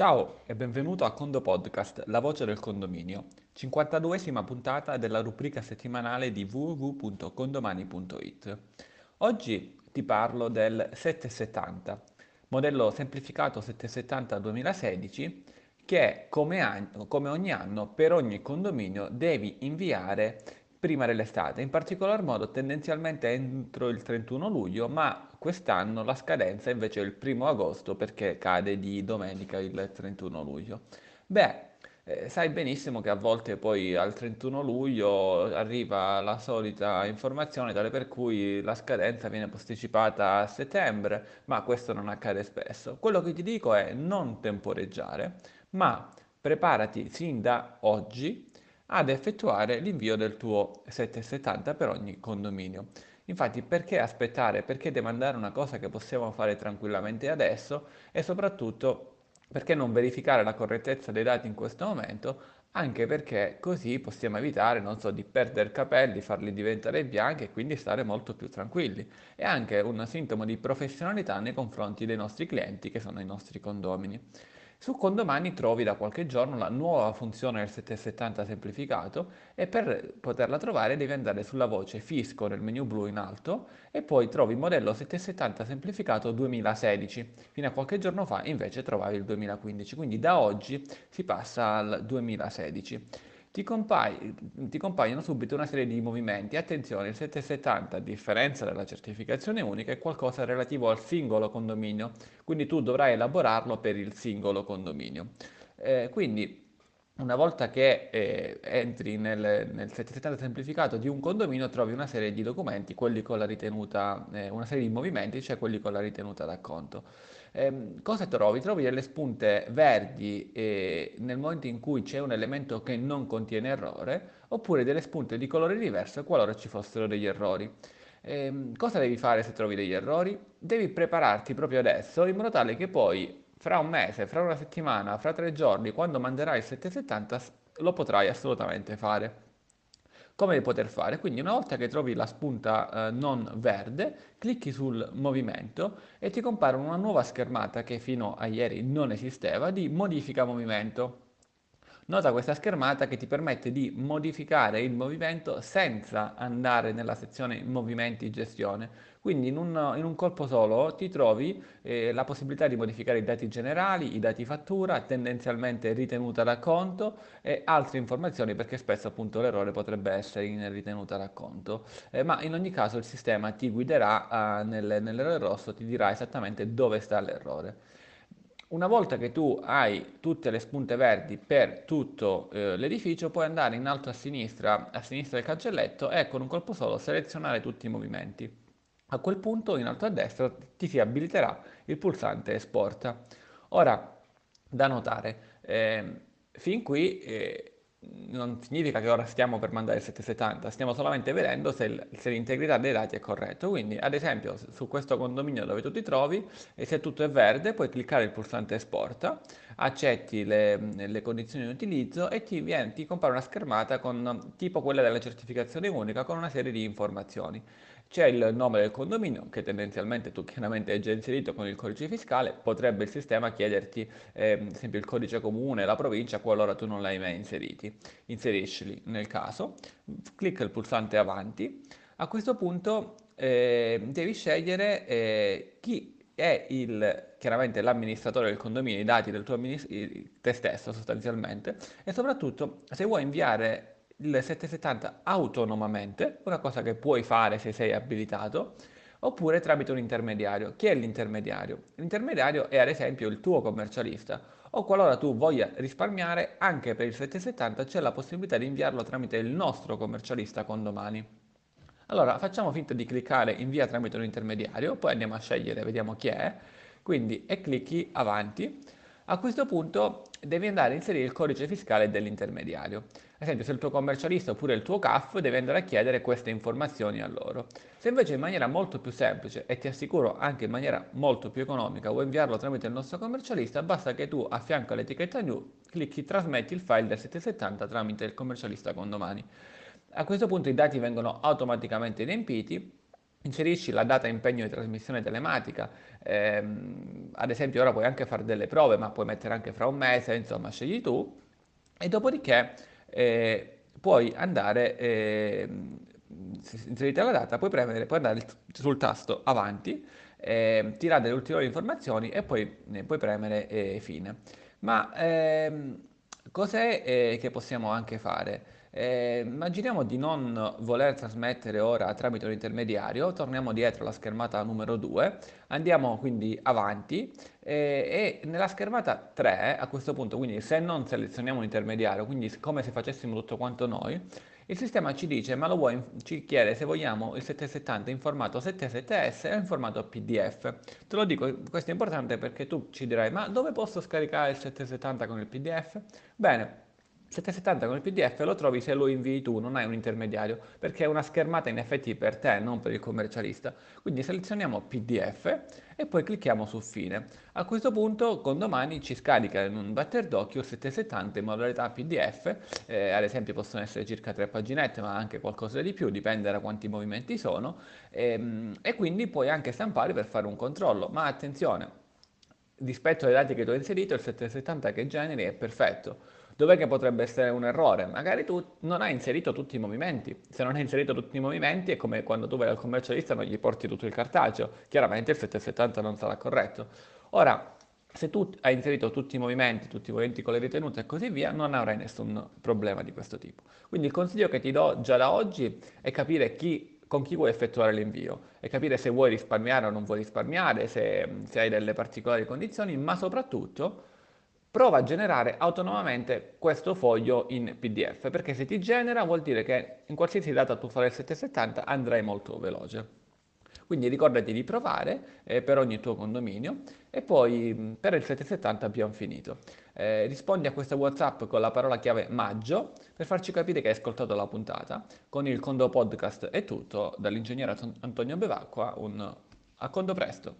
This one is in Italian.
Ciao e benvenuto a Condo Podcast, la voce del condominio, 52esima puntata della rubrica settimanale di www.condomani.it. Oggi ti parlo del 770, modello semplificato 770 2016 che come, anno, come ogni anno per ogni condominio devi inviare prima dell'estate, in particolar modo tendenzialmente entro il 31 luglio, ma quest'anno la scadenza invece è il 1 agosto perché cade di domenica il 31 luglio. Beh, eh, sai benissimo che a volte poi al 31 luglio arriva la solita informazione tale per cui la scadenza viene posticipata a settembre, ma questo non accade spesso. Quello che ti dico è non temporeggiare, ma preparati sin da oggi ad effettuare l'invio del tuo 770 per ogni condominio. Infatti perché aspettare? Perché demandare una cosa che possiamo fare tranquillamente adesso e soprattutto perché non verificare la correttezza dei dati in questo momento? Anche perché così possiamo evitare, non so, di perdere capelli, farli diventare bianchi e quindi stare molto più tranquilli. È anche un sintomo di professionalità nei confronti dei nostri clienti che sono i nostri condomini. Su Condomani trovi da qualche giorno la nuova funzione del 770 semplificato e per poterla trovare devi andare sulla voce Fisco nel menu blu in alto e poi trovi modello 770 semplificato 2016. Fino a qualche giorno fa invece trovavi il 2015, quindi da oggi si passa al 2016 ti, compai- ti, compaiono subito una serie di movimenti. Attenzione, il 770, a differenza della certificazione unica, è qualcosa relativo al singolo condominio, quindi tu dovrai elaborarlo per il singolo condominio. Eh, quindi una volta che eh, entri nel, nel 770 semplificato di un condominio trovi una serie di documenti, quelli con la ritenuta, eh, una serie di movimenti, cioè quelli con la ritenuta d'acconto. Eh, cosa trovi? Trovi delle spunte verdi eh, nel momento in cui c'è un elemento che non contiene errore, oppure delle spunte di colore diverso qualora ci fossero degli errori. Eh, cosa devi fare se trovi degli errori? Devi prepararti proprio adesso in modo tale che poi fra un mese, fra una settimana, fra tre giorni, quando manderai il 770, lo potrai assolutamente fare. Come poter fare? Quindi una volta che trovi la spunta eh, non verde, clicchi sul movimento e ti compare una nuova schermata che fino a ieri non esisteva di modifica movimento. Nota questa schermata che ti permette di modificare il movimento senza andare nella sezione movimenti gestione. Quindi in un, in un colpo solo ti trovi eh, la possibilità di modificare i dati generali, i dati fattura, tendenzialmente ritenuta d'acconto e altre informazioni perché spesso appunto l'errore potrebbe essere in ritenuta d'acconto. Eh, ma in ogni caso il sistema ti guiderà eh, nel, nell'errore rosso, ti dirà esattamente dove sta l'errore. Una volta che tu hai tutte le spunte verdi per tutto eh, l'edificio, puoi andare in alto a sinistra, a sinistra del cancelletto e con un colpo solo selezionare tutti i movimenti. A quel punto in alto a destra ti si abiliterà il pulsante esporta. Ora, da notare, eh, fin qui eh, non significa che ora stiamo per mandare il 770, stiamo solamente vedendo se, se l'integrità dei dati è corretta. Quindi, ad esempio, su questo condominio dove tu ti trovi, e se tutto è verde, puoi cliccare il pulsante esporta, accetti le, le condizioni di utilizzo e ti, viene, ti compare una schermata con tipo quella della certificazione unica con una serie di informazioni. C'è il nome del condominio che tendenzialmente tu chiaramente hai già inserito con il codice fiscale, potrebbe il sistema chiederti eh, esempio il codice comune, la provincia, qualora tu non l'hai mai inseriti. Inseriscili nel caso, clicca il pulsante avanti, a questo punto eh, devi scegliere eh, chi è il, chiaramente l'amministratore del condominio, i dati del tuo amministratore, te stesso sostanzialmente, e soprattutto se vuoi inviare il 770 autonomamente, una cosa che puoi fare se sei abilitato, oppure tramite un intermediario. Chi è l'intermediario? L'intermediario è ad esempio il tuo commercialista o qualora tu voglia risparmiare anche per il 770 c'è la possibilità di inviarlo tramite il nostro commercialista condomani. Allora facciamo finta di cliccare invia tramite un intermediario, poi andiamo a scegliere, vediamo chi è, quindi e clicchi avanti. A questo punto devi andare a inserire il codice fiscale dell'intermediario. Ad esempio, se il tuo commercialista oppure il tuo CAF deve andare a chiedere queste informazioni a loro. Se invece in maniera molto più semplice e ti assicuro anche in maniera molto più economica vuoi inviarlo tramite il nostro commercialista, basta che tu a fianco all'etichetta new clicchi trasmetti il file del 770 tramite il commercialista condomani. A questo punto i dati vengono automaticamente riempiti inserisci la data impegno di trasmissione telematica, ehm, ad esempio ora puoi anche fare delle prove, ma puoi mettere anche fra un mese, insomma scegli tu, e dopodiché eh, puoi andare, eh, inserita la data, puoi premere, puoi andare sul tasto avanti, eh, tirare delle ulteriori informazioni e poi eh, puoi premere eh, fine. Ma ehm, cos'è eh, che possiamo anche fare? Eh, immaginiamo di non voler trasmettere ora tramite un intermediario, torniamo dietro alla schermata numero 2, andiamo quindi avanti eh, e nella schermata 3 a questo punto, quindi se non selezioniamo un intermediario, quindi come se facessimo tutto quanto noi, il sistema ci dice, ma lo vuoi, ci chiede se vogliamo il 770 in formato 77S o in formato PDF. Te lo dico, questo è importante perché tu ci dirai, ma dove posso scaricare il 770 con il PDF? Bene, 770 con il PDF lo trovi se lo invii tu, non hai un intermediario, perché è una schermata in effetti per te, non per il commercialista. Quindi selezioniamo PDF e poi clicchiamo su fine. A questo punto con domani ci scarica in un batter d'occhio 770 in modalità PDF, eh, ad esempio possono essere circa tre paginette ma anche qualcosa di più, dipende da quanti movimenti sono, ehm, e quindi puoi anche stampare per fare un controllo, ma attenzione, rispetto ai dati che tu hai inserito il 770 che generi è perfetto Dov'è che potrebbe essere un errore? Magari tu non hai inserito tutti i movimenti. Se non hai inserito tutti i movimenti è come quando tu vai al commercialista e non gli porti tutto il cartaceo. Chiaramente il 770 non sarà corretto. Ora, se tu hai inserito tutti i movimenti, tutti i movimenti con le ritenute e così via, non avrai nessun problema di questo tipo. Quindi il consiglio che ti do già da oggi è capire chi, con chi vuoi effettuare l'invio e capire se vuoi risparmiare o non vuoi risparmiare, se, se hai delle particolari condizioni, ma soprattutto prova a generare autonomamente questo foglio in PDF, perché se ti genera vuol dire che in qualsiasi data tu farai il 770 andrai molto veloce. Quindi ricordati di provare eh, per ogni tuo condominio e poi per il 770 abbiamo finito. Eh, rispondi a questa WhatsApp con la parola chiave maggio per farci capire che hai ascoltato la puntata. Con il Condo Podcast è tutto, dall'ingegnere Antonio Bevacqua, un a condo presto.